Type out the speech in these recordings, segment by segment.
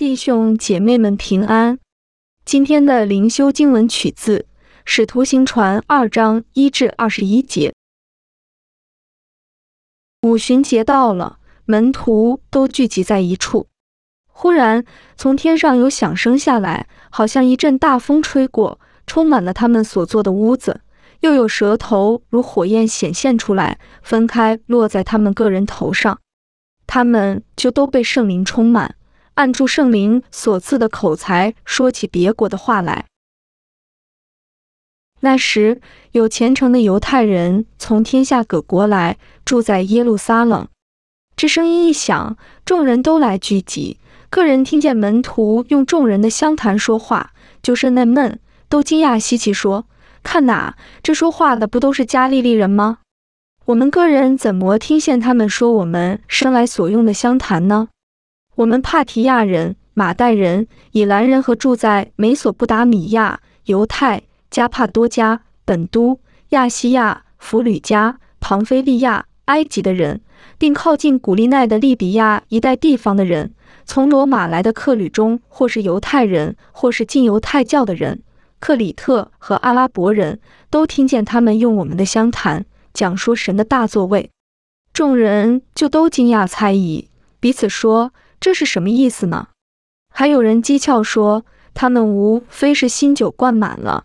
弟兄姐妹们平安。今天的灵修经文取自《使徒行传》二章一至二十一节。五旬节到了，门徒都聚集在一处。忽然，从天上有响声下来，好像一阵大风吹过，充满了他们所坐的屋子。又有舌头如火焰显现出来，分开落在他们个人头上。他们就都被圣灵充满，按住圣灵所赐的口才，说起别国的话来。那时，有虔诚的犹太人从天下各国来，住在耶路撒冷。这声音一响，众人都来聚集。个人听见门徒用众人的相谈说话，就是纳闷，都惊讶稀奇，说：“看哪，这说话的不都是加利利人吗？我们个人怎么听见他们说我们生来所用的相谈呢？我们帕提亚人、马代人、以兰人和住在美索不达米亚、犹太、加帕多加、本都、亚细亚、弗吕加、庞菲利亚、埃及的人，并靠近古利奈的利比亚一带地方的人。”从罗马来的客旅中，或是犹太人，或是进犹太教的人，克里特和阿拉伯人都听见他们用我们的相谈讲说神的大作为，众人就都惊讶猜疑，彼此说这是什么意思呢？还有人讥诮说他们无非是新酒灌满了。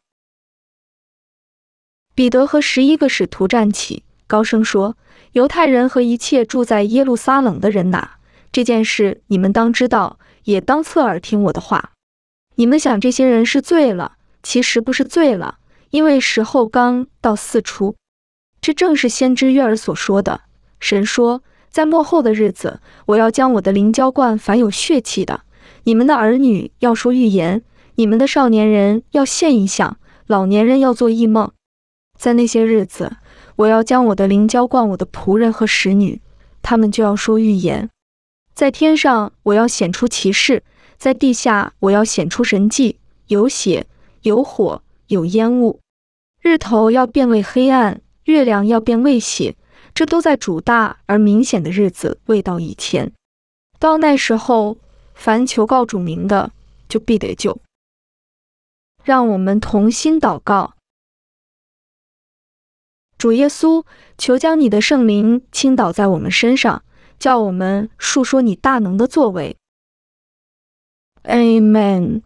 彼得和十一个使徒站起，高声说：“犹太人和一切住在耶路撒冷的人哪！”这件事你们当知道，也当侧耳听我的话。你们想这些人是醉了，其实不是醉了，因为时候刚到四出。这正是先知约尔所说的。神说，在末后的日子，我要将我的灵浇灌凡有血气的。你们的儿女要说预言，你们的少年人要现异象，老年人要做异梦。在那些日子，我要将我的灵浇灌我的仆人和使女，他们就要说预言。在天上，我要显出骑士；在地下，我要显出神迹。有血，有火，有烟雾。日头要变为黑暗，月亮要变为血。这都在主大而明显的日子未到以前。到那时候，凡求告主名的，就必得救。让我们同心祷告：主耶稣，求将你的圣灵倾倒在我们身上。叫我们述说你大能的作为。Amen。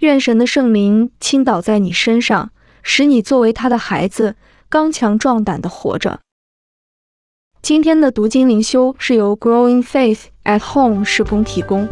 愿神的圣灵倾倒在你身上，使你作为他的孩子，刚强壮胆的活着。今天的读经灵修是由 Growing Faith at Home 施工提供。